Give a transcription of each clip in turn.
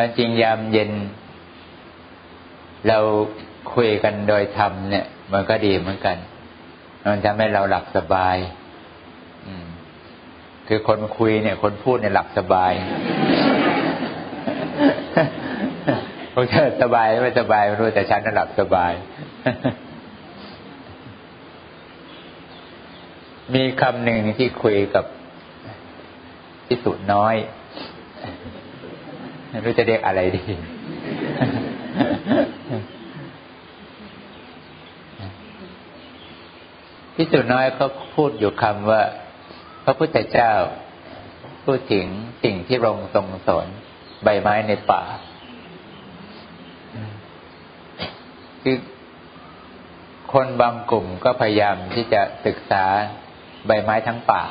ตอนจริงยามเย็น เราคุยกันโดยธรรมเนี่ย มันก็ดีเหมือนกัน มันทำให้เราหลับสบายคือคนคุยเนี่ย คนพูดเนี่ยหลับสบายพวกเธอสบายไม่สบายไม่รู้แต่ฉันน่ะหลับสบาย มีคำหนึ่งที่คุยกับพิสุน้อย ไม่รู้จะเรียกอะไรดี พิสุน้อยเขาพูดอยู่คำว่า พระพุทธเจ้า พูดถึงสิ่งที่รงทรงสอนใบไม้ในป่า คือคนบางกลุ่มก็พยายามที่จะศึกษาใบไม้ทั้งป่า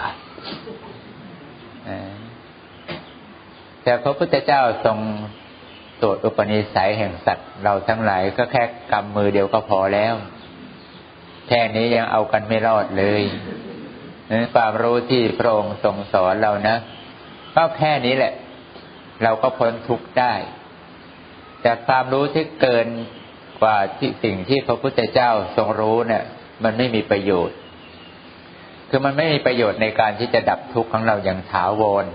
แต่พระพุทธเจ้าทรงตรวจอุปนิสัยแห่งสัตว์เราทั้งหลายก็แค่กำมือเดียวก็พอแล้ว แค่นี้ยังเอากันไม่รอดเลยนั้นความรู้ที่พระองค์ทรงสอนเรานะก็แค่นี้แหละ เราก็พ้นทุกข์ได้ แต่ความรู้ที่เกินกว่าที่สิ่งที่พระพุทธเจ้าทรงรู้เนี่ย มันไม่มีประโยชน์ คือมันไม่มีประโยชน์ในการที่จะดับทุกข์ของเราอย่างถาวร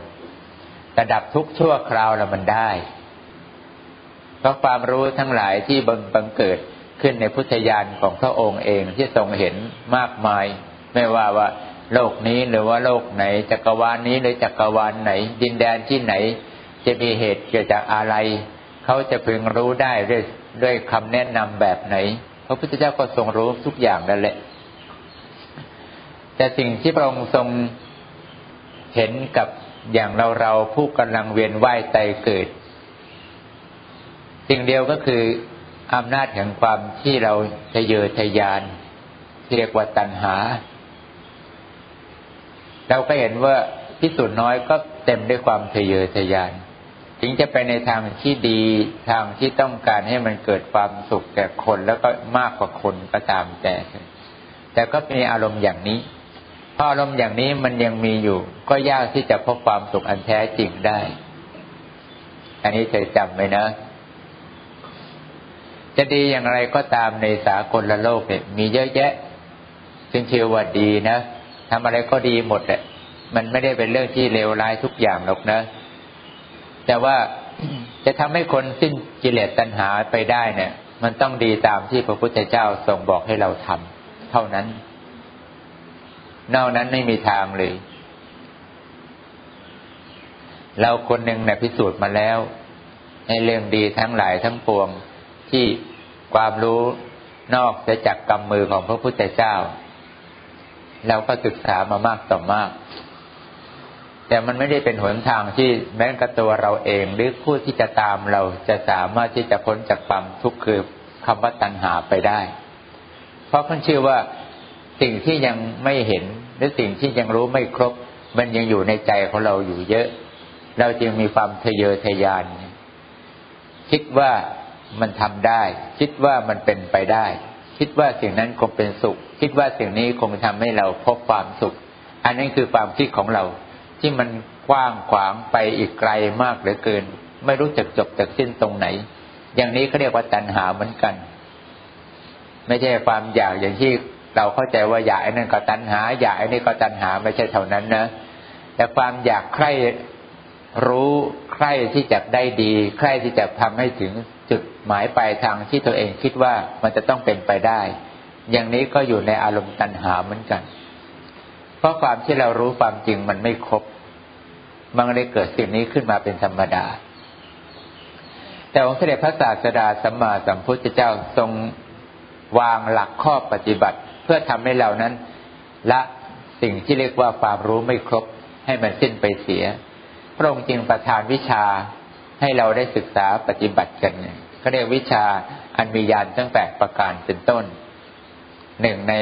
แต่ดับทุกชั่วคราวแล้วมันได้ เพราะความรู้ทั้งหลายที่บังบังเกิดขึ้นในพุทธญาณของพระองค์เองที่ทรงเห็นมากมาย ไม่ว่าว่าโลกนี้หรือว่าโลกไหน จักรวาลนนี้หรือจักรวาลไหน ดินแดนที่ไหน จะมีเหตุเกิดจากอะไร เขาจะพึงรู้ได้ด้วยด้วยคำแนะนำแบบไหน พระพุทธเจ้าก็ทรงรู้ทุกอย่างนั่นแหละ แต่สิ่งที่พระองค์ทรงเห็นกับ อย่างเราเราผู้กำลังเวียนว่ายใจเกิด สิ่งเดียวก็คืออำนาจแห่งความที่เราทะเยอทะยานที่เรียกว่าตัณหา เราก็เห็นว่าพิสูจน์น้อยก็เต็มด้วยความทะเยอทะยาน ถึงจะไปในทางที่ดีทางที่ต้องการให้มันเกิดความสุขแก่คนแล้วก็มากกว่าคนก็ตามแต่ แต่ก็มีอารมณ์อย่างนี้ พออารมณ์อย่างนี้มันยังมีอยู่ ก็ยากที่จะพบความสุขอันแท้จริงได้ อันนี้เคยจำไว้นะ จะดีอย่างไรก็ตามในสากลละโลกเนี่ยมีเยอะแยะซึ่งเชื่อว่าดีนะทำอะไรก็ดีหมดแหละมันไม่ได้เป็นเรื่องที่เลวร้ายทุกอย่างหรอกนะ แต่ว่าจะทำให้คนสิ้นกิเลสตัณหาไปได้เนี่ย มันต้องดีตามที่พระพุทธเจ้าทรงบอกให้เราทำเท่านั้น นอกนั้นไม่มีทางเลย เราคนหนึ่งเนี่ยพิสูจน์มาแล้ว ในเรื่องดีทั้งหลายทั้งปวงที่ความรู้นอกจะจากกำมือของพระพุทธเจ้า เราก็ศึกษามามากต่อมาก แต่มันไม่ได้เป็นหนทางที่แม้กระตัวเราเองหรือผู้ที่จะตามเราจะสามารถที่จะพ้นจากความทุกข์คือคำว่าตัณหาไปได้ เพราะเขาเชื่อว่า สิ่งที่ยังไม่เห็นหรือสิ่งที่ยังรู้ไม่ครบ มันยังอยู่ในใจของเราอยู่เยอะ เราจึงมีความทะเยอทะยาน คิดว่ามันทำได้ คิดว่ามันเป็นไปได้ คิดว่าสิ่งนั้นคงเป็นสุข คิดว่าสิ่งนี้คงทำให้เราพบความสุข อันนี้นคือความคิดของเรา ที่มันกว้างขวางไปอีกไกลมากเหลือเกิน ไม่รู้จักจบจากสิ้นตรงไหน อย่างนี้เขาเรียกว่าตัณหาเหมือนกัน ไม่ใช่ความอยากอย่างที่ เราเข้าใจว่าอยากไอ้นั่นก็ตัณหา อยากไอ้นี่ก็ตัณหาไม่ใช่เท่านั้นนะ แต่ความอยากใคร่รู้ใคร่ที่จะได้ดี ใคร่ที่จะทำให้ถึงจุดหมายปลายทางที่ตัวเองคิดว่ามันจะต้องเป็นไปได้ อย่างนี้ก็อยู่ในอารมณ์ตัณหาเหมือนกัน เพราะความที่เรารู้ความจริงมันไม่ครบ มันเลยเกิดสิ่งนี้ขึ้นมาเป็นธรรมดา แต่องค์เสด็จพระศาสดาสัมมาสัมพุทธเจ้าทรงวางหลักข้อปฏิบัติ เพื่อทำให้เรานั้น ละสิ่งที่เรียกว่าความรู้ไม่ครบให้มันสิ้นไปเสีย พระองค์จึงประทานวิชาให้เราได้ศึกษาปฏิบัติกันเขาเรียกวิชาอันมียานตั้งแต่ประการเป็นต้น หนึ่งใน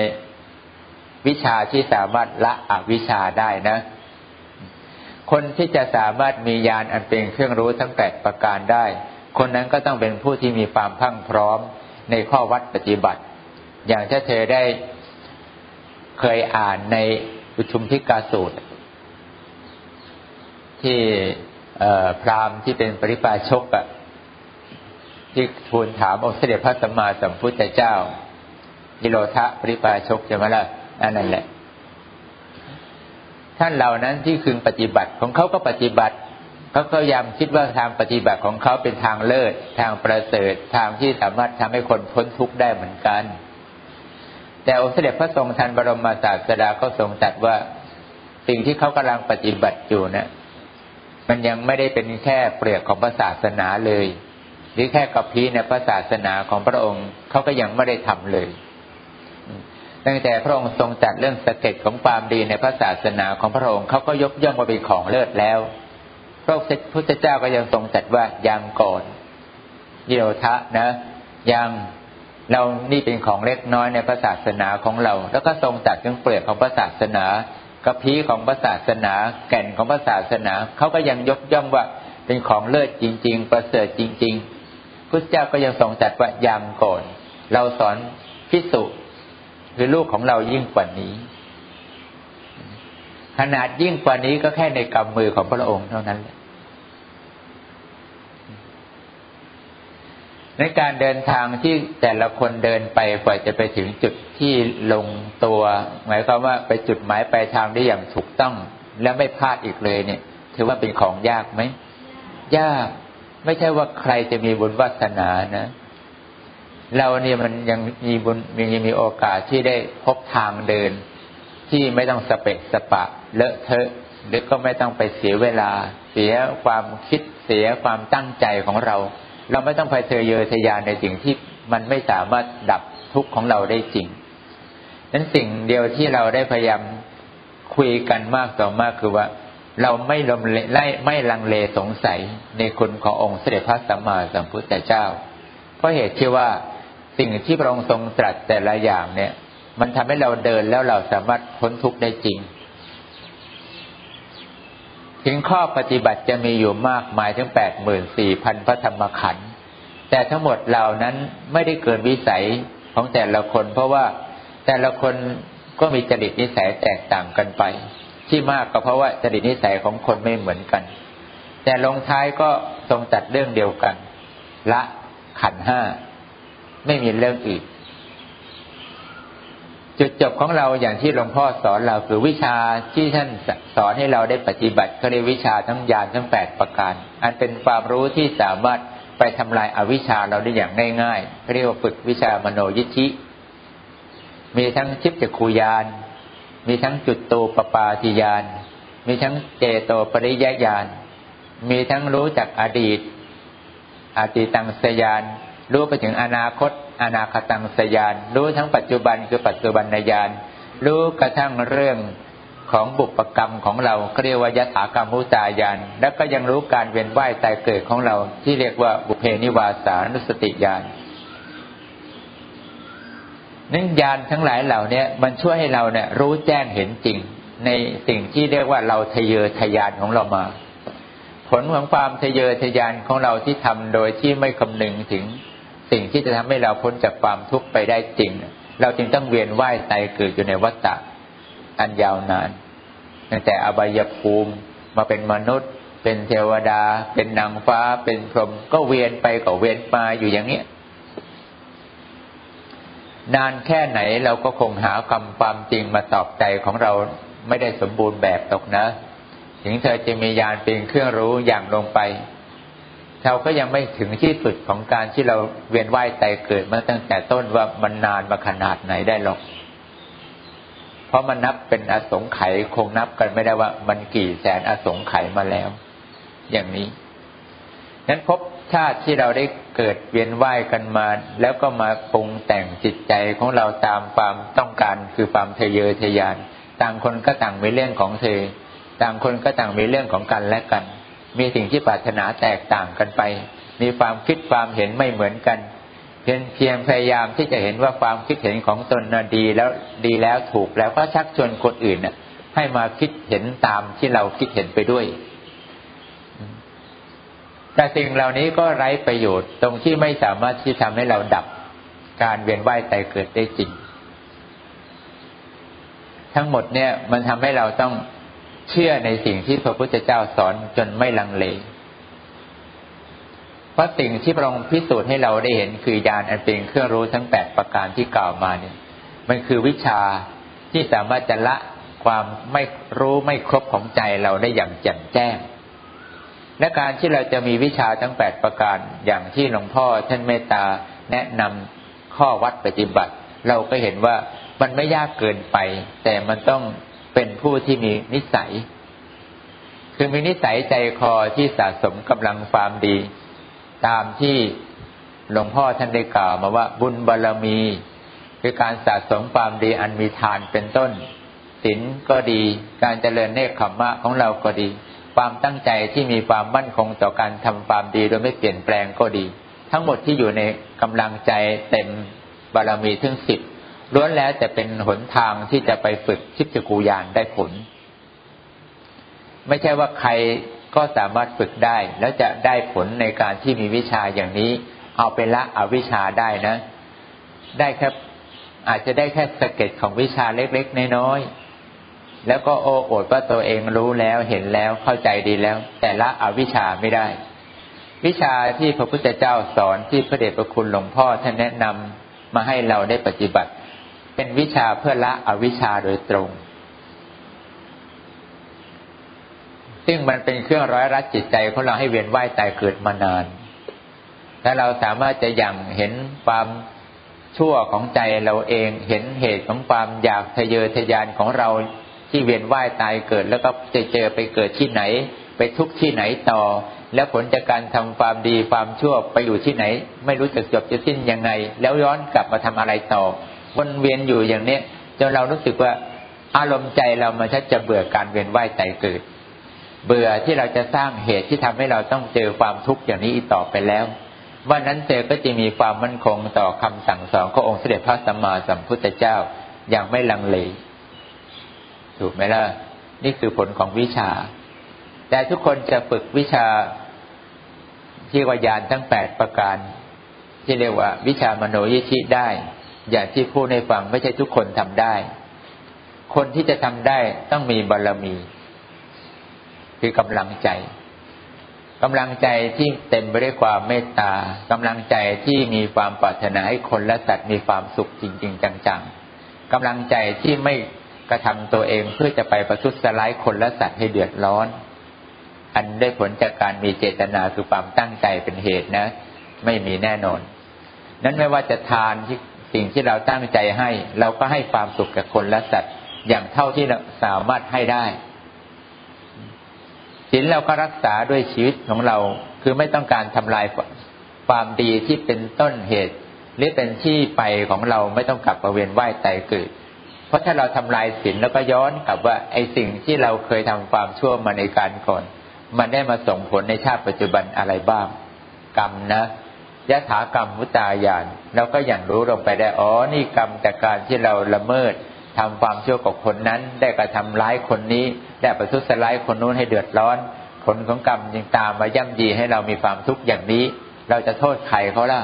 วิชาที่สามารถละอวิชาได้นะ คนที่จะสามารถมียานอันเป็นเครื่องรู้ทั้งแปดประการได้ คนนั้นก็ต้องเป็นผู้ที่มีความพังพร้อมในข้อวัดปฏิบัติ อย่างถ้าเธอได้เคยอ่านในอุชุมพิกาสูตร ที่พราหมณ์ที่เป็นปริปาชกอะที่ทูลถามองค์เสด็จพระสัมมาสัมพุทธเจ้ายิโรทะปริปาชกใช่ไหมล่ะนั่นแหละ ท่านเหล่านั้นที่คืนปฏิบัติของเขาก็ปฏิบัติเขาก็ยำคิดว่าทางปฏิบัติของเขาเป็นทางเลิศ ทางประเสริฐทางที่สามารถทำให้คนพ้นทุกข์ได้เหมือนกัน แต่องค์เสด็จพระทรงทันบรมศาสดาก็ทรงตรัสว่าสิ่งที่เขากำลังปฏิบัติอยู่เนะี่ยมันยังไม่ได้เป็นแค่เปลือกของพระศาสนาเลย หรือแค่กับพีในพระศาสนาของพระองค์เขาก็ยังไม่ได้ทำเลย ตั้งแต่พระองค์ทรงจัดเรื่องสเก็ตของความดีในพระศาสนาของพระองค์เขาก็ยกย่องว่าเป็นของเลิศแล้ว พระพุทธเจ้าก็ยังทรงจัดว่ายังก่อนโรทะนะ ยัง เรานี่เป็นของเล็กน้อยในพระศาสนาของเรา แล้วก็ทรงจัดเรื่องเปลือกของพระศาสนากระพีของพระศาสนา แก่นของพระศาสนาเขาก็ยังยกย่องว่าเป็นของเลิศจริง ๆ ประเสริฐจริง ๆพุทธเจ้าก็ยังทรงจัดว่ายังก่อนเราสอนพิสุคือลูกของเรายิ่งกว่านี้ ขนาดยิ่งกว่านี้ก็แค่ในกำมือของพระองค์เท่านั้นแหละ ในการเดินทางที่แต่ละคนเดินไปกว่าจะไปถึงจุดที่ลงตัว หมายความว่าไปจุดหมายปลายทางได้อย่างถูกต้อง และไม่พลาดอีกเลยเนี่ย ถือว่าเป็นของยากไหมยากไม่ใช่ว่าใครจะมีบุญวาสนานะ เราเนี่ยมันยังมีบุญยังมีโอกาสที่ได้พบทางเดิน ที่ไม่ต้องสเปกสปะ เลอะเทอะหรือก็ไม่ต้องไปเสียเวลา เสียความคิดเสียความตั้งใจของเรา เราไม่ต้องไปเทเยอทยานในสิ่งที่มันไม่สามารถดับทุกข์ของเราได้จริงนั้นสิ่งเดียวที่เราได้พยายามคุยกันมากต่อมากคือว่า เราไม่ลมไล่ไม่ลังเลสงสัยในคุณขององค์เสด็จพระสัมมาสัมพุทธเจ้า เพราะเหตุที่ว่าสิ่งที่พระองค์ทรงตรัสแต่ละอย่างเนี่ย มันทำให้เราเดินแล้วเราสามารถพ้นทุกข์ได้จริง ถึงข้อปฏิบัติจะมีอยู่มากมายถึงแปดหมื่นสี่พันพระธรรมขันธ์แต่ทั้งหมดเหล่านั้นไม่ได้เกินวิสัยของแต่ละคน เพราะว่าแต่ละคนก็มีจริตนิสัยแตกต่างกันไป ที่มากก็เพราะว่าจริตนิสัยของคนไม่เหมือนกัน แต่ลงท้ายก็ทรงตัดเรื่องเดียวกัน ละขันห้าไม่มีเรื่องอื่น จุดจบของเราอย่างที่หลวงพ่อสอนเราคือวิชาที่ท่านสอนให้เราได้ปฏิบัติก็เรียกวิชาทั้งญาณทั้งแปดประการ อันเป็นความรู้ที่สามารถไปทำลายอาวิชชาเราได้อย่างง่ายๆเรียกว่าฝึกวิชามโนยิธิ มีทั้งชิปจักขูยาน มีทั้งจุดโตปปาติยาน มีทั้งเจโตปริยญาณ มีทั้งรู้จักอดีต อดีตังสยาน รู้ไปถึงอนาคต อนาคตังสยาน รู้ทั้งปัจจุบันคือปัจจุบันนญาณรู้กระทั่งเรื่องของบุปกรรมของเราเรียกว่ายถากรรมุตายาน แล้วก็ยังรู้การเวียนว่ายตายเกิดของเรา ที่เรียกว่าบุเพนิวาสานุสติญาณนั่นญาณทั้งหลายเหล่านี้มันช่วยให้เราเนี่ยรู้แจ้งเห็นจริง ในสิ่งที่เรียกว่าเราทะเยอทะยานของเรามา ผลของความทะเยอทะยานของเราที่ทำโดยที่ไม่คำนึงถึง สิ่งที่จะทำให้เราพ้นจากความทุกข์ไปได้จริง เราจึงต้องเวียนว่ายตายเกิดอยู่ในวัฏฏะอันยาวนานตั้งแต่อบายภูมิมาเป็นมนุษย์ เป็นเทวดา เป็นนางฟ้า เป็นพรหมก็เวียนไปก็เวียนมาอยู่อย่างเนี้ยนานแค่ไหนเราก็คงหาคำความจริงมาตอบใจของเราไม่ได้สมบูรณ์แบบตกนะ ถึงเธอจะมียานเป็นเครื่องรู้อย่างลงไป เราก็ยังไม่ถึงที่สุดของการที่เราเวียนว่ายตายเกิดมาตั้งแต่ต้นว่ามันนานมาขนาดไหนได้หรอก เพราะมันนับเป็นอสงไขยคงนับกันไม่ได้ว่ามันกี่แสนอสงไขยมาแล้ว อย่างนี้นั้นพบชาติที่เราได้เกิดเวียนว่ายกันมา แล้วก็มาปรุงแต่งจิตใจของเราตามความต้องการคือความทะเยอทะยาน ต่างคนก็ต่างมีเรื่องของเธอต่างคนก็ต่างมีเรื่องของกันและกัน มีสิ่งที่ปรารถนาแตกต่างกันไป มีความคิดความเห็นไม่เหมือนกัน เพียงเพียงพยายามที่จะเห็นว่าความคิดเห็นของตนน่ะดีแล้วดีแล้วถูกแล้วก็ชักชวนคนอื่นน่ะให้มาคิดเห็นตามที่เราคิดเห็นไปด้วย แต่สิ่งเหล่านี้ก็ไร้ประโยชน์ตรงที่ไม่สามารถที่ทำให้เราดับการเวียนว่ายตายเกิดได้จริง ทั้งหมดเนี่ยมันทำให้เราต้อง เชื่อในสิ่งที่พระพุทธเจ้าสอนจนไม่ลังเล เพราะสิ่งที่พระองค์พิสูจน์ให้เราได้เห็นคือญาณอันเป็นเครื่องรู้ทั้งแปดประการที่กล่าวมาเนี่ย มันคือวิชาที่สามารถจะละความไม่รู้ไม่ครบของใจเราได้อย่างแจ่มแจ้ง และการที่เราจะมีวิชาทั้งแปดประการอย่างที่หลวงพ่อท่านเมตตาแนะนำข้อวัดปฏิบัติ เราก็เห็นว่ามันไม่ยากเกินไป แต่มันต้อง เป็นผู้ที่มีนิสัย คือมีนิสัยใจคอที่สะสมกำลังความดี ตามที่หลวงพ่อท่านได้กล่าวมาว่าบุญบารรมี คือการสะสมความดีอันมีทานเป็นต้นศีลก็ดี การเจริญเนคขมมะของเราก็ดี ความตั้งใจที่มีความมั่นคงต่อการทำความดีโดยไม่เปลี่ยนแปลงก็ดี ทั้งหมดที่อยู่ในกำลังใจเต็มบารมีถึงสิบ ล้วนแล้วแต่เป็นหนทางที่จะไปฝึกชิพจกูยานได้ผล ไม่ใช่ว่าใครก็สามารถฝึกได้ แล้วจะได้ผลในการที่มีวิชาอย่างนี้ เอาไปละอวิชาได้นะ ได้แค่อาจจะได้แค่สเก็ตของวิชาเล็กๆน้อยๆแล้วก็โอ้โอดว่าตัวเองรู้แล้วเห็นแล้วเข้าใจดีแล้ว แต่ละอวิชาไม่ได้ วิชาที่พระพุทธเจ้าสอนที่พระเดชพระคุณหลวงพ่อท่านแนะนำมาให้เราได้ปฏิบัติ เป็นวิชาเพื่อละอวิชชาโดยตรง ซึ่งมันเป็นเครื่องร้อยรัดจิตใจของเราให้เวียนว่ายตายเกิดมานานถ้าเราสามารถจะยังเห็นความชั่วของใจเราเองเห็นเหตุของความอยากทะเยอทะยานของเราที่เวียนว่ายตายเกิด แล้วก็จะเจอไปเกิดที่ไหน ไปทุกที่ไหนต่อ แล้วผลจากการทำความดีความชั่วไปอยู่ที่ไหน ไม่รู้จะจบจะสิ้นยังไง แล้วย้อนกลับมาทำอะไรต่อ วนเวียนอยู่อย่างเนี้ยจนเรารู้สึกว่าอารมณ์ใจเรามันชัดจะเบื่อการเวียนว่ายใจเกิด เบื่อที่เราจะสร้างเหตุที่ทำให้เราต้องเจอความทุกข์อย่างนี้อีกต่อไปแล้ววันนั้นเจอก็จะมีความมั่นคงต่อคำสั่งสอนขององค์เสด็จพระสัมมาสัมพุทธเจ้าอย่างไม่ลังเล ถูกไหมล่ะ นี่คือผลของวิชา แต่ทุกคนจะฝึกวิชาที่วายานทั้งแปดประการ ที่เรียกว่าวิชามโนยิชิได้ อย่างที่พูดในฟังไม่ใช่ทุกคนทำได้ คนที่จะทำได้ต้องมีบารรมี คือกำลังใจกำลังใจที่เต็มไปด้วยความเมตตากำลังใจที่มีความปรารถนาให้คนและสัตว์มีความสุขจริง ๆ จังๆกำลังใจที่ไม่กระทำตัวเองเพื่อจะไปประทุษร้ายคนและสัตว์ให้เดือดร้อน อันได้ผลจากการมีเจตนาคือความตั้งใจเป็นเหตุนะ ไม่มีแน่นอน นั้นไม่ว่าจะทานที่ สิ่งที่เราตั้งใจให้ เราก็ให้ความสุขกับคนและสัตว์อย่างเท่าที่เราสามารถให้ได้ศีลเราก็รักษาด้วยชีวิตของเรา คือไม่ต้องการทำลายความดีที่เป็นต้นเหตุ หรือเป็นที่ไปของเราไม่ต้องกลับมาเวียนว่ายตายเกิด เพราะถ้าเราทำลายศีลแล้วก็ย้อนกลับว่าไอ้สิ่งที่เราเคยทำความชั่วมาในการก่อน มันได้มาส่งผลในชาติปัจจุบันอะไรบ้าง กรรมนะ ยะถากรรมมุตายานเราก็อย่างรู้ลงไปได้อ๋อนี่กรรมจากการที่เราละเมิดทำความชั่วกับคนนั้น ได้กระทำร้ายคนนี้ ได้ประทุษร้ายคนนู้นให้เดือดร้อน ผลของกรรมยังตามมาย่ำยีให้เรามีความทุกข์อย่างนี้ เราจะโทษใครเขาล่ะ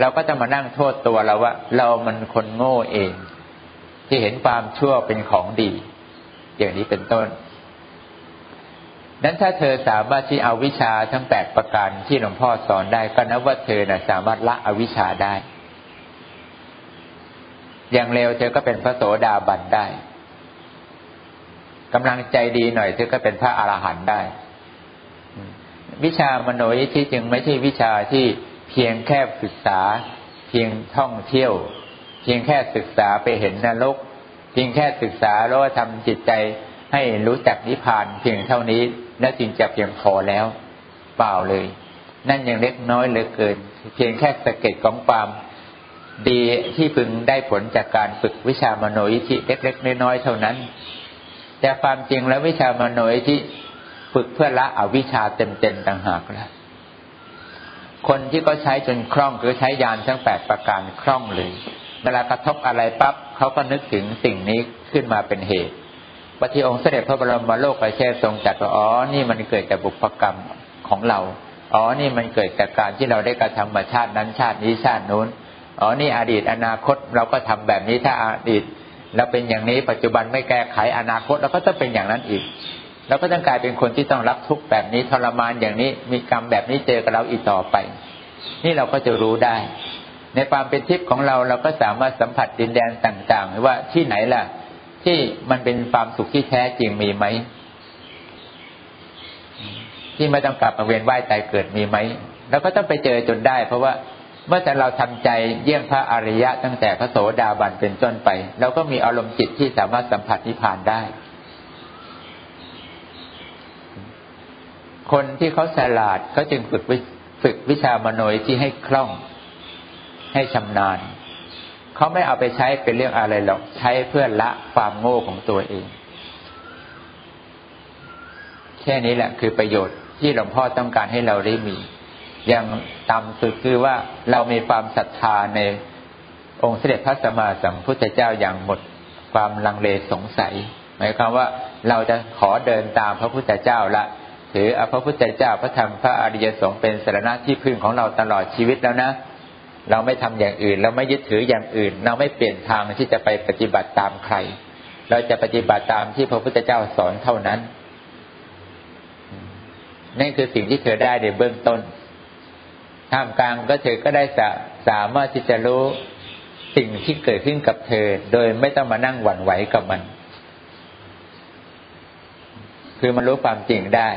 เราก็จะมานั่งโทษตัวเราว่า เรามันคนโง่เอง ที่เห็นความชั่วเป็นของดี อย่างนี้เป็นต้น นั้นถ้าเธอสามารถที่เอาวิชาทั้งแปดประการที่หลวงพ่อสอนได้ก็นับว่าเธอนะ่ะสามารถละอวิชาได้ อย่างเร็วเธอก็เป็นพระโสดาบันได้กำลังใจดีหน่อยเธอก็เป็นพระอรหันต์ได้ วิชามโนยิธิจึงไม่ใช่วิชาที่เพียงแค่ศึกษา เพียงท่องเที่ยว เพียงแค่ศึกษาไปเห็นนรก เพียงแค่ศึกษาแล้วทำจิตใจให้รู้จักนิพพานเพียงเท่านี้ และจึงจะเพียงพอแล้ว เปล่าเลย นั่นยังเล็กน้อยเหลือเกิน เพียงแค่สเก็ตของความดีที่พึงได้ผลจากการฝึกวิชามโนยิธิเล็กๆน้อยๆเท่านั้น แต่ความจริงแล้ววิชามโนยิธิฝึกเพื่อละอวิชาเต็มๆต่างหากแล้วคนที่เขาใช้จนคล่องคือใช้ยานทั้งแปดประการคล่องเลย เวลากระทบอะไรปั๊บเขาก็นึกถึงสิ่งนี้ขึ้นมาเป็นเหตุ ปฏิองค์เสด็จพระบรมโลกไปเชษทรงจัดว่าอ๋อนี่มันเกิดจากบุพกรรมของเราอ๋อนี่มันเกิดจากการที่เราได้กระทำมาชาตินั้นชาตินี้ชาตินู้นอ๋อนี่อดีตอนาคตเราก็ทำแบบนี้ถ้าอดีตเราเป็นอย่างนี้ปัจจุบันไม่แก้ไขอนาคตเราก็จะเป็นอย่างนั้นอีกเราก็ต้องกลายเป็นคนที่ต้องรับทุกข์แบบนี้ทรมานอย่างนี้มีกรรมแบบนี้เจอกับเราอีกต่อไป นี่เราก็จะรู้ได้ ในความเป็นทิพย์ของเราเราก็สามารถสัมผัสดินแดนต่างๆว่าที่ไหนล่ะ ที่มันเป็นความสุขที่แท้จริงมีไหม ที่ไม่ต้องกลับมาเวียนว่ายตายเกิดมีไหมเราก็ต้องไปเจอจนได้ เพราะว่าเมื่อแต่เราทำใจเยี่ยงพระอริยะ ตั้งแต่พระโสดาบันเป็นต้นไปเราก็มีอารมณ์จิตที่สามารถสัมผัสนิพพานได้ คนที่เขาฉลาดเขาจึงฝึกฝึกวิชามโนยที่ให้คล่องให้ชำนาญ เขาไม่เอาไปใช้เป็นเรื่องอะไรหรอกใช้เพื่อละความโง่ของตัวเอง แค่นี้แหละคือประโยชน์ที่หลวงพ่อต้องการให้เราได้มี อย่างต่ำสุดคือว่าเรามีความศรัทธาในองค์เสด็จพระสัมมาสัมพุทธเจ้าอย่างหมดความลังเลสงสัย หมายความว่าเราจะขอเดินตามพระพุทธเจ้าละถืออพระพุทธเจ้าพระธรรมพระอริยสงฆ์เป็นสารณะที่พึ่งของเราตลอดชีวิตแล้วนะ เราไม่ทำอย่างอื่น เราไม่ยึดถืออย่างอื่น เราไม่เปลี่ยนทางที่จะไปปฏิบัติตามใคร เราจะปฏิบัติตามที่พระพุทธเจ้าสอนเท่านั้น นั่นคือสิ่งที่เธอได้ในเบื้องต้นท่ามกลางก็เธอก็ได้สาสามารถที่จะรู้สิ่งที่เกิดขึ้นกับเธอ โดยไม่ต้องมานั่งหวั่นไหวกับมัน คือมันรู้ความจริงได้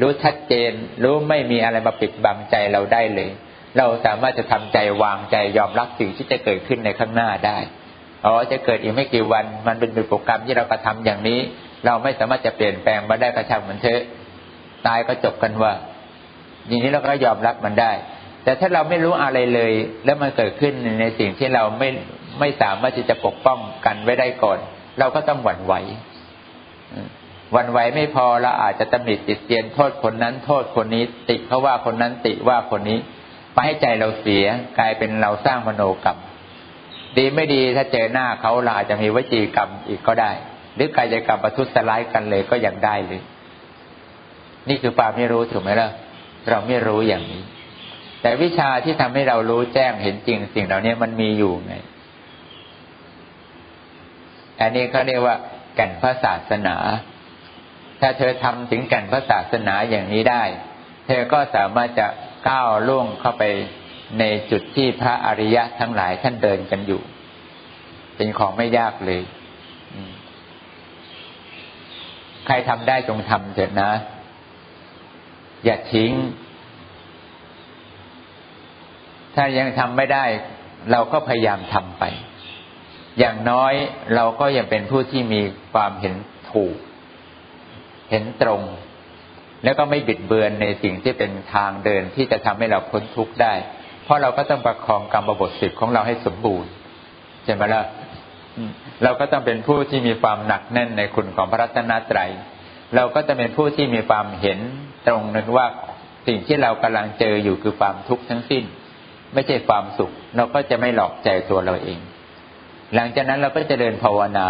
รู้ชัดเจน รู้ไม่มีอะไรมาปิดบังใจเราได้เลย เราสามารถจะทำใจวางใจยอมรับสิ่งที่จะเกิดขึ้นในข้างหน้าได้อ๋อจะเกิดอีกไม่กี่วัน มันเป็นโปรแกรมที่เรากระทาอย่างนี้ เราไม่สามารถจะเปลี่ยนแปลงมาได้กระชับเหมือนเธอตายก็จบกันว่าอย่างนี้เราก็ยอมรับมันได้ แต่ถ้าเราไม่รู้อะไรเลย แล้วมันเกิดขึ้นในสิ่งที่เราไม่ไม่สามารถที่จะปกป้องกันไว้ได้ก่อน เราก็ต้องหวั่นไหวหวั่นไหวไม่พอเราอาจจะตำหนิติดเตียนโทษคนนั้นโทษคนนี้ ติเขาว่าคนนั้นติว่าคนนี้ ไปให้ใจเราเสียกลายเป็นเราสร้างมโนกรรม ดีไม่ดีถ้าเจอหน้าเขาเราอาจจะมีวจีกรรมอีกก็ได้ หรือกายกรรมประทุษร้ายกันเลยก็ยังได้เลย นี่คือความไม่รู้ถูกไหมล่ะเราไม่รู้อย่างนี้ แต่วิชาที่ทำให้เรารู้แจ้งเห็นจริงสิ่งเหล่านี้มันมีอยู่ไงอันนี้เขาเรียกว่าแก่นพระศาสนา ถ้าเธอทำถึงแก่นพระศาสนาอย่างนี้ได้ เธอก็สามารถจะ ก้าวล่วงเข้าไปในจุดที่พระอริยะทั้งหลายท่านเดินกันอยู่ เป็นของไม่ยากเลย ใครทำได้จงทำเถิดนะ อย่าทิ้ง ถ้ายังทำไม่ได้ เราก็พยายามทำไป อย่างน้อยเราก็ยังเป็นผู้ที่มีความเห็นถูก เห็นตรง แล้วก็ไม่บิดเบือนในสิ่งที่เป็นทางเดินที่จะทำให้เราพ้นทุกข์ได้ เพราะเราก็ต้องประคองกรรมบทสิบของเราให้สมบูรณ์ใช่ไหมล่ะเราก็ต้องเป็นผู้ที่มีความหนักแน่นในคุณของพระรัตนตรัย เราก็จะเป็นผู้ที่มีความเห็นตรงนึงว่าสิ่งที่เรากำลังเจออยู่คือความทุกข์ทั้งสิ้น ไม่ใช่ความสุข เราก็จะไม่หลอกใจตัวเราเอง หลังจากนั้นเราก็จะเดินภาวนา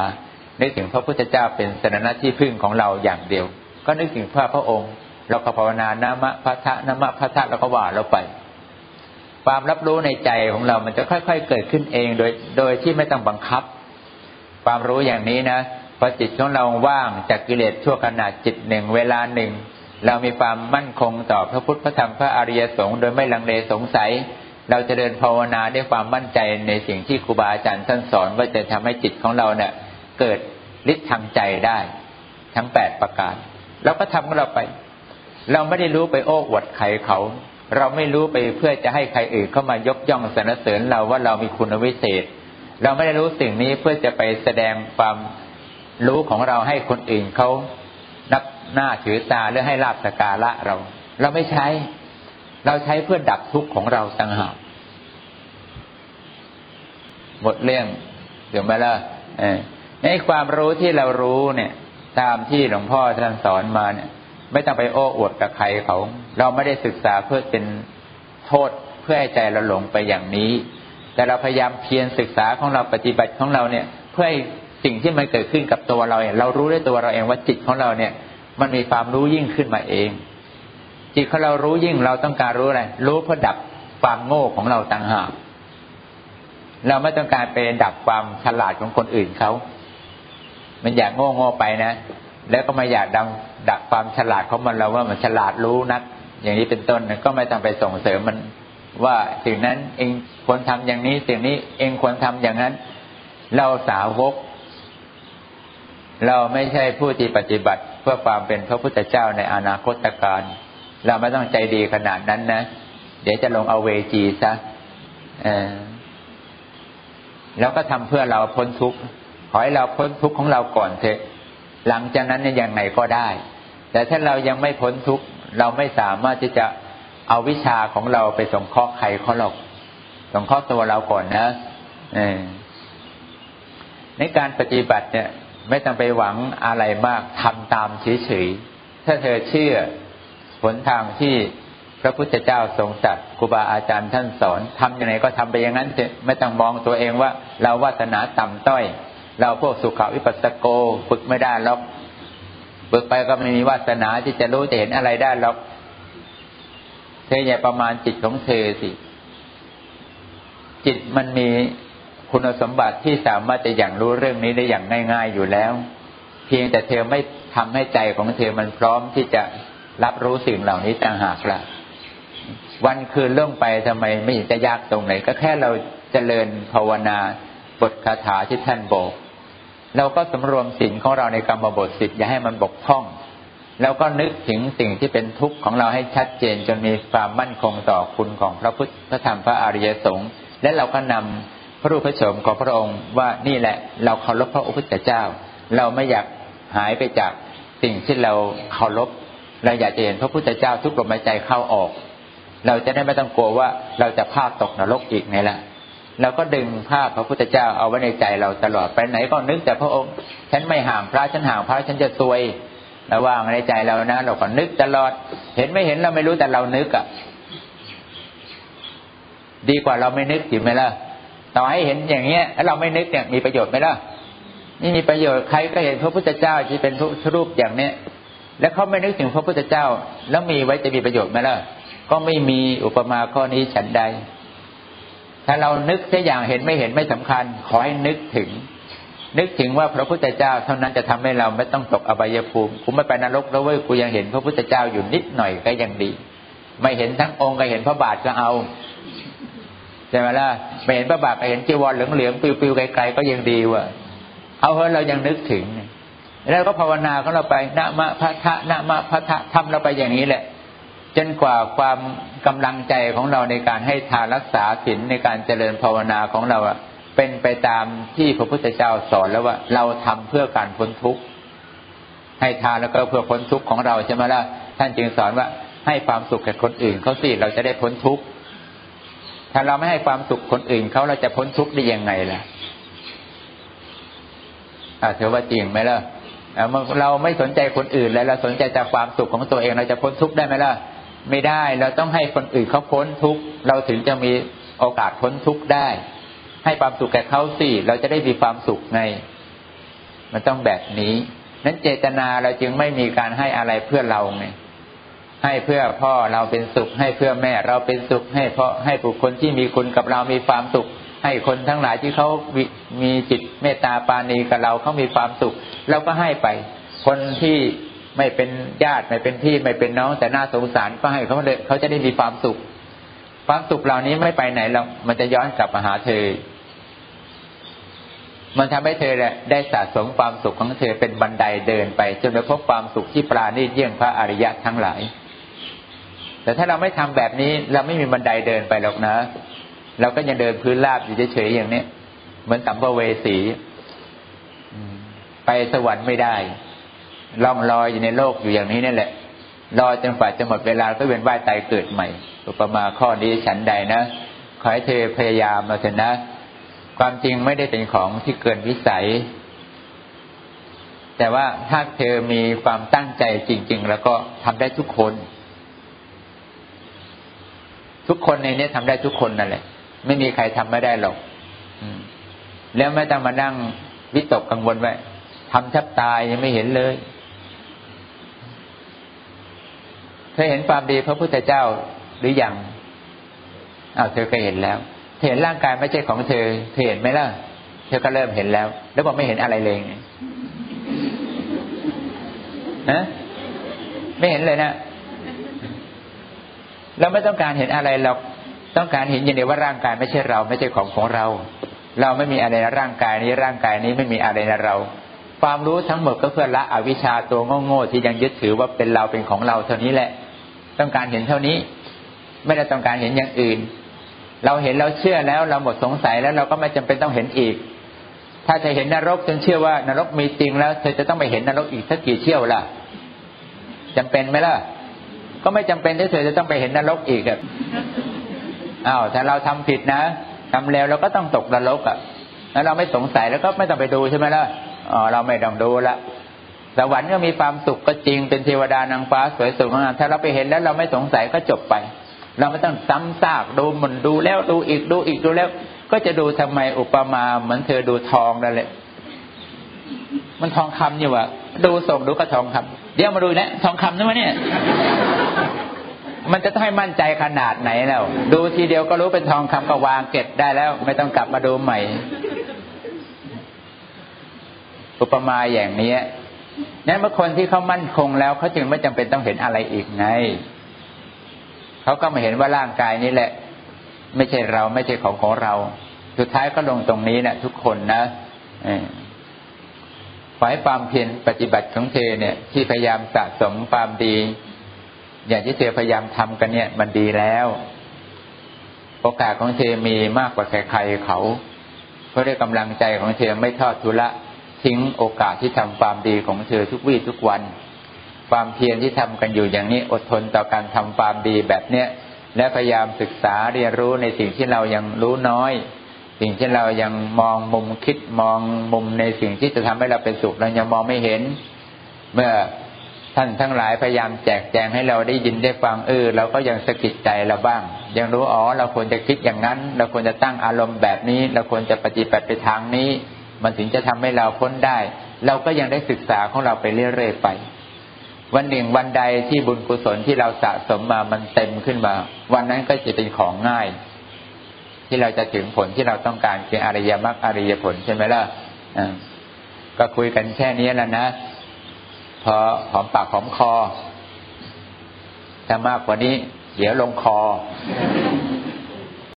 นึกถึงพระพุทธเจ้าเป็นสนที่พึ่งของเราอย่างเดียว ก็นึกถึงพระพระองค์ เราก็ภาวนานามะพัทะนามะพัทะแล้วก็ว่าเราไป ความรับรู้ในใจของเรามันจะค่อย ๆ เกิดขึ้นเองโดยโดยที่ไม่ต้องบังคับ ความรู้อย่างนี้นะพอจิตของเราว่างจากกิเลสชั่วขณะจิตหนึ่งเวลาหนึ่ง เรามีความมั่นคงต่อพระพุทธพระธรรมพระอริยสงฆ์โดยไม่ลังเลสงสัย เราจะเดินภาวนาด้วยความมั่นใจในสิ่งที่ครูบาอาจารย์ท่านสอนว่าจะทำให้จิตของเราเนี่ยเกิดฤทธิ์ทางใจได้ ทั้งแปดประการ เราก็ทำของเราไป เราไม่ได้รู้ไปโอ้อวดใครเขา เราไม่รู้ไปเพื่อจะให้ใครอื่นเข้ามายกย่องสรรเสริญเราว่าเรามีคุณวิเศษ เราไม่ได้รู้สิ่งนี้เพื่อจะไปแสดงความรู้ของเราให้คนอื่นเขานับหน้าถือตาหรือให้ลาบสการะเรา เราไม่ใช้ เราใช้เพื่อดับทุกข์ของเราต่างหากหมดเรื่องเดี๋ยวมาละในความรู้ที่เรารู้เนี่ย ตามที่หลวงพ่อท่านสอนมาเนี่ย ไม่ต้องไปโอ้อวดกับใครเขา เราไม่ได้ศึกษาเพื่อเป็นโทษเพื่อให้ใจเราหลงไปอย่างนี้ แต่เราพยายามเพียรศึกษาของเราปฏิบัติของเราเนี่ย เพื่อให้สิ่งที่มันเกิดขึ้นกับตัวเราเนี่ยเรารู้ด้วยตัวเราเองว่าจิตของเราเนี่ย มันมีความรู้ยิ่งขึ้นมาเอง จิตของเรารู้ยิ่งเราต้องการรู้อะไรรู้เพื่อดับความโง่ของเราต่างหากเราไม่ต้องการไปดับความฉลาดของคนอื่นเขา มันอยากโง่โง่ไปนะ แล้วก็ไม่อยากดังดักความฉลาดของมันเราว่ามันฉลาดรู้นัก อย่างนี้เป็นต้นก็ไม่ต้องไปส่งเสริมมันว่าสิ่งนั้นเองควรทำอย่างนี้สิ่งนี้เองควรทำอย่างนั้น เราสาวก เราไม่ใช่ผู้ที่ปฏิบัติเพื่อความเป็นพระพุทธเจ้าในอนาคตการ เราไม่ต้องใจดีขนาดนั้นนะ เดี๋ยวจะลงเอาเวจีซะแล้วก็ทำเพื่อเราพ้นทุกข์ ขอให้เราพ้นทุกข์ของเราก่อนเถอะหลังจากนั้นเนี่ยยังไงก็ได้ แต่ถ้าเรายังไม่พ้นทุกข์เราไม่สามารถที่จะเอาวิชาของเราไปส่งเคราะห์ใครเขาหรอกส่งเคราะห์ตัวเราก่อนนะในการปฏิบัติเนี่ย ไม่ต้องไปหวังอะไรมากทำตามเฉยๆถ้าเธอเชื่อผลทางที่พระพุทธเจ้าทรงจัดครูบาอาจารย์ท่านสอนทำยังไงก็ทำไปอย่างนั้นเถอะไม่ต้องมองตัวเองว่า เราวาสนาต่ำต้อย เราพวกสุขวิปัสสโกฝึกไม่ได้หรอกฝึกไปก็ไม่มีวาสนาที่จะรู้จะเห็นอะไรได้หรอกเธออย่าประมาณจิตของเธอสิ จิตมันมีคุณสมบัติที่สามารถจะอย่างรู้เรื่องนี้ได้อย่างง่าย ๆอยู่แล้ว เพียงแต่เธอไม่ทำให้ใจของเธอมันพร้อมที่จะรับรู้สิ่งเหล่านี้ต่างหากละวันคืนเรื่องไปทำไมไม่เห็นจะยากตรงไหน ก็แค่เราจเจริญภาวนาบทคาถาที่ท่านบอก เราก็สำรวมสิ่งของเราในกรรมบทสิทธิ์อย่าให้มันบกพร่อง แล้วก็นึกถึงสิ่งที่เป็นทุกข์ของเราให้ชัดเจนจนมีความมั่นคงต่อคุณของพระพุทธธรรมพระอริยสงฆ์และเราก็นำพระรูปพระชมของพระองค์ว่านี่แหละเราเคารพพระพุทธเจ้า เราไม่อยากหายไปจากสิ่งที่เราเคารพเราอยากจะเห็นพระพุทธเจ้าทุกลมหายใจเข้าออก เราจะได้ไม่ต้องกลัวว่าเราจะพลาดตกนรกอีกไงล่ะ เราก็ดึงภาพพระพุทธเจ้าเอาไว้ในใจเราตลอดไปไหนก็นึกแต่พระองค์ ฉันไม่ห่างพระฉันห่างพระฉันจะซวยระว่างในใจเรานะเราก็นึกตลอด เห็นไม่เห็นเราไม่รู้แต่เรานึกอะ ดีกว่าเราไม่นึกอยู่ไหมล่ะต่อให้เห็นอย่างเงี้ยแล้วเราไม่นึกเนี่ยมีประโยชน์ไหมล่ะนี่มีประโยชน์ใครก็เห็นพระพุทธเจ้าที่เป็นพระรูปอย่างเนี้ยแล้วเขาไม่นึกถึงพระพุทธเจ้า แล้วมีไว้จะมีประโยชน์ไหมล่ะก็ไม่มีอุปมาข้อนี้ฉันใด ถ้าเรานึกแค่อย่างเห็นไม่เห็นไม่สำคัญ ขอให้นึกถึง นึกถึงว่าพระพุทธเจ้าเท่านั้นจะทำให้เราไม่ต้องตกอบายภูมิกูไม่ไปนรกแล้วเว้ยกูยังเห็นพระพุทธเจ้าอยู่นิดหน่อยก็ยังดี ไม่เห็นทั้งองค์ก็เห็นพระบาทก็เอาใช่ไหมล่ะไม่เห็นพระบาทก็เห็นจีวรเหลืองๆปิวๆไกลๆก็ยังดีว่ะเอาเพราะเรายังนึกถึงแล้วก็ภาวนาของเราไปนะมะพะทะนะมะพะทะทำเราไปอย่างนี้แหละ จนกว่าความกำลังใจของเราในการให้ทานรักษาศีลในการเจริญภาวนาของเราเป็นไปตามที่พระพุทธเจ้าสอนแล้วว่าเราทำเพื่อการพ้นทุกข์ให้ทานแล้วก็เพื่อพ้นทุกข์ของเราใช่ไหมล่ะท่านจึงสอนว่าให้ความสุขแก่คนอื่นเขาสิเราจะได้พ้นทุกข์ถ้าเราไม่ให้ความสุขคนอื่นเขาเราจะพ้นทุกข์ได้ยังไงล่ะอาเธอว่าจริงไหมล่ะเราไม่สนใจคนอื่นแล้วเราสนใจแต่ความสุขของตัวเองเราจะพ้นทุกข์ได้ไหมล่ะ ไม่ได้ เราต้องให้คนอื่นเขาพ้นทุกข์เราถึงจะมีโอกาสพ้นทุกข์ได้ ให้ความสุขแก่เขาสิเราจะได้มีความสุขไง มันต้องแบบนี้ นั้นเจตนาเราจึงไม่มีการให้อะไรเพื่อเราไงให้เพื่อพ่อเราเป็นสุข ให้เพื่อแม่เราเป็นสุข ให้พ่อให้บุคคลที่มีคุณกับเรามีความสุข ให้คนทั้งหลายที่เขามีจิตเมตตาปาณีกับเราเขามีความสุขเราก็ให้ไป คนที่ ไม่เป็นญาติไม่เป็นพี่ไม่เป็นน้องแต่น่าสงสารก็ให้เขาเลยเขาจะได้มีความสุข ความสุขเหล่านี้ไม่ไปไหนหรอกมันจะย้อนกลับมาหาเธอ มันทำให้เธอแหละได้สะสมความสุขของเธอเป็นบันไดเดินไป จนไปพบความสุขที่ปราณีตเยี่ยงพระอริยะทั้งหลาย แต่ถ้าเราไม่ทำแบบนี้เราไม่มีบันไดเดินไปหรอกนะ เราก็ยังเดินพื้นราบอยู่เฉยๆอย่างนี้เหมือนสัมภเวสีไปสวรรค์ไม่ได้ ล่องลอยอยู่ในโลกอยู่อย่างนี้นี่แหละรอจนฝ่าจะหมดเวลาก็เวียนว่ายตายเกิดใหม่อุปมาข้อนี้ฉันใดนะขอให้เธอพยายามมาเถอะนะ ความจริงไม่ได้เป็นของที่เกินวิสัย แต่ว่าถ้าเธอมีความตั้งใจจริง ๆ แล้วก็ทำได้ทุกคน ทุกคนในนี้ทำได้ทุกคนนั่นแหละ ไม่มีใครทำไม่ได้หรอกแล้วไม่ต้องมานั่งวิตกกังวลไว้ทำแทบตายยังไม่เห็นเลยเธอเห็นความดีพระพุทธเจ้าหรือยังอ้าวเธอก็เห็นแล้ว เธอเห็นร่างกายไม่ใช่ของเธอ เธอเห็นไหมล่ะ เธอก็เริ่มเห็นแล้ว แล้วบอกไม่เห็นอะไรเลยนะไม่เห็นเลยนะเราไม่ต้องการเห็นอะไรเราต้องการเห็นอย่างเดียวว่าร่างกายไม่ใช่เรา ไม่ใช่ของของเรา เราไม่มีอะไรในร่างกายนี้ร่างกายนี้ไม่มีอะไรในเรา ความรู้ทั้งหมดก็เพื่อละอวิชชาตัวโง่ๆที่ยังยึดถือว่าเป็นเราเป็นของเราเท่านี้แหละ ต้องการเห็นเท่านี้ ไม่ได้ต้องการเห็นอย่างอื่น เราเห็นเราเชื่อแล้วเราหมดสงสัยแล้วเราก็ไม่จำเป็นต้องเห็นอีก ถ้าจะเห็นนรกจนเชื่อว่านรกมีจริงแล้ว เธอจะต้องไปเห็นนรกอีกสักกี่เที่ยวล่ะจำเป็นไหมล่ะ ก็ไม่จำเป็นที่เธอจะต้องไปเห็นนรกอีกอะอ้าวถ้าเราทำผิดนะทำแล้วเราก็ต้องตกนรกอะแล้วเราไม่สงสัยแล้วก็ไม่ต้องไปดูใช่ไหมล่ะอ๋อเราไม่ต้องดูละ สวรรค์ก็มีความสุขก็จริงเป็นเทวดานางฟ้าสวยสุดงามถ้าเราไปเห็นแล้วเราไม่สงสัยก็จบไป เราไม่ต้องซ้ำซากดูมันดูแล้วดูอีกดูอีกดูแล้ว ก็จะดูทำไมอุปมาเหมือนเธอดูทองนั่นแหละมันทองคำอยู่วะดูส่งดูก็ทองคำเดี๋ยวมาดูนะทองคำนี่วะเนี่ย มันจะต้องให้มั่นใจขนาดไหนแล้ว ดูทีเดียวก็รู้เป็นทองคำก็วางเก็บได้แล้ว ไม่ต้องกลับมาดูใหม่ อุปมาอย่างนี้ นั้นเมื่อคนที่เขามั่นคงแล้วเขาจึงไม่จำเป็นต้องเห็นอะไรอีกไงเขาก็มาเห็นว่าร่างกายนี้แหละ ไม่ใช่เราไม่ใช่ของของเรา สุดท้ายก็ลงตรงนี้นะทุกคนนะขอให้ความเพียรปฏิบัติของเธอเนี่ย ที่พยายามสะสมความดี อย่างที่เธอพยายามทำกันเนี่ย มันดีแล้ว โอกาสของเธอมีมากกว่าใครๆเขาเพราะได้กำลังใจของเธอไม่ทอดทุละ ทิ้งโอกาสที่ทำความดีของเธอทุกวี่ทุกวัน ความเพียรที่ทำกันอยู่อย่างนี้อดทนต่อการทำความดีแบบเนี้ยและพยายามศึกษาเรียนรู้ในสิ่งที่เรายังรู้น้อย สิ่งที่เรายังมองมุมคิดมองมุมในสิ่งที่จะทำให้เราเป็นสุขเรายังมองไม่เห็น เมื่อท่านทั้งหลายพยายามแจกแจงให้เราได้ยินได้ฟังเออเราก็ยังสะกิดใจเราบ้าง ยังรู้อ๋อเราควรจะคิดอย่างนั้น เราควรจะตั้งอารมณ์แบบนี้ เราควรจะปฏิบัติไปทางนี้ มันถึงจะทำให้เราพ้นได้ เราก็ยังได้ศึกษาของเราไปเรื่อยๆไป วันหนึ่งวันใดที่บุญกุศลที่เราสะสมมามันเต็มขึ้นมา วันนั้นก็จะเป็นของง่าย ที่เราจะถึงผลที่เราต้องการคืออริยมรรคอริยผลใช่ไหมล่ะก็คุยกันแค่นี้แล้วนะพอหอมปากหอมคอถ้ามากกว่านี้ เดี๋ยวลงคอ